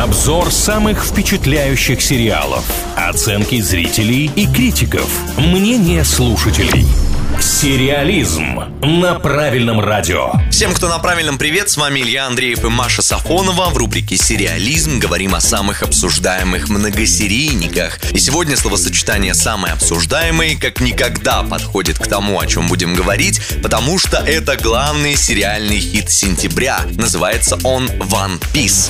Обзор самых впечатляющих сериалов. Оценки зрителей и критиков. Мнение слушателей. Сериализм на правильном радио. Всем, кто на правильном привет, с вами Илья Андреев и Маша Сафонова. В рубрике «Сериализм» говорим о самых обсуждаемых многосерийниках. И сегодня словосочетание «самый обсуждаемый» как никогда подходит к тому, о чем будем говорить, потому что это главный сериальный хит сентября. Называется он «One Piece».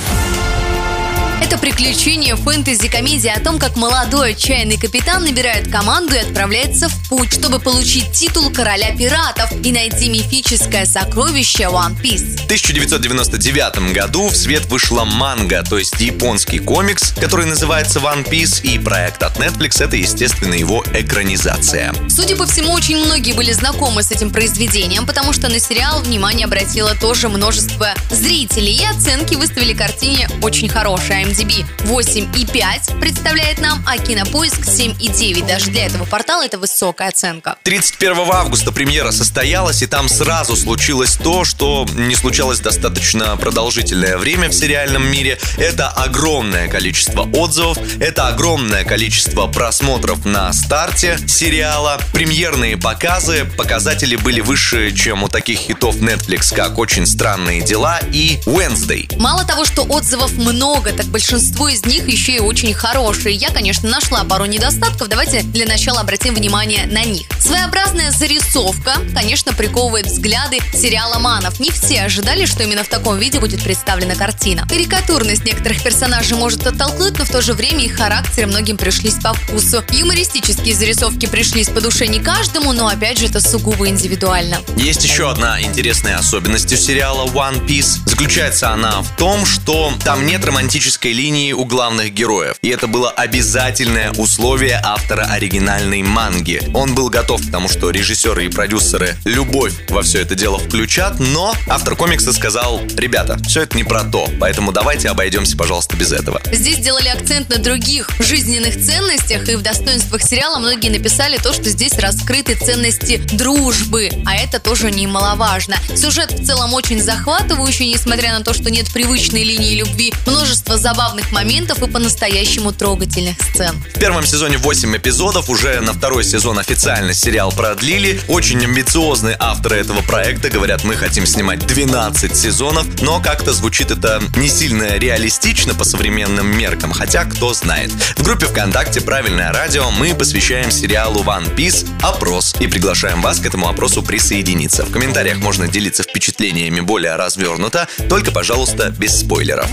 Это приключение фэнтези-комедия о том, как молодой отчаянный капитан набирает команду и отправляется в путь, чтобы получить титул короля пиратов и найти мифическое сокровище One Piece. В 1999 году в свет вышла манга, то есть японский комикс, который называется One Piece, и проект от Netflix — это, естественно, его экранизация. Судя по всему, очень многие были знакомы с этим произведением, потому что на сериал внимание обратило тоже множество зрителей, и оценки выставили картине очень хорошие. IMDb 8,5 представляет нам, а Кинопоиск 7,9. Даже для этого портала это высокая оценка. 31 августа премьера состоялась, и там сразу случилось то, что не случалось достаточно продолжительное время в сериальном мире. Это огромное количество отзывов, это огромное количество просмотров на старте сериала, премьерные показы, показатели были выше, чем у таких хитов Netflix, как «Очень странные дела» и «Wednesday». Мало того, что отзывов много, так большинство из них еще и очень хорошие. Я, конечно, нашла пару недостатков. Давайте для начала обратим внимание на них. Своеобразная зарисовка, конечно, приковывает взгляды сериала «Манов». Не все ожидали, что именно в таком виде будет представлена картина. Карикатурность некоторых персонажей может оттолкнуть, но в то же время их характеры многим пришлись по вкусу. Юмористические зарисовки пришлись по душе не каждому, но опять же это сугубо индивидуально. Есть еще одна интересная особенность у сериала One Piece. Заключается она в том, что там нет романтической линии у главных героев. И это было обязательное условие автора оригинальной манги. Он был готов к тому, что режиссеры и продюсеры любовь во все это дело включат, но автор комикса сказал, ребята, все это не про то, поэтому давайте обойдемся, пожалуйста, без этого. Здесь делали акцент на других жизненных ценностях, и в достоинствах сериала многие написали то, что здесь раскрыты ценности дружбы, а это тоже немаловажно. Сюжет в целом очень захватывающий, несмотря на то, что нет привычной линии любви, множество забав забавных моментов и по-настоящему трогательных сцен. В первом сезоне 8 эпизодов, уже на второй сезон официально сериал продлили. Очень амбициозные авторы этого проекта говорят, мы хотим снимать 12 сезонов, но как-то звучит это не сильно реалистично по современным меркам, хотя кто знает. В группе ВКонтакте «Правильное радио» мы посвящаем сериалу One Piece опрос и приглашаем вас к этому опросу присоединиться. В комментариях можно делиться впечатлениями более развернуто, только, пожалуйста, без спойлеров.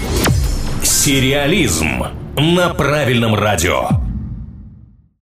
Сериализм на правильном радио.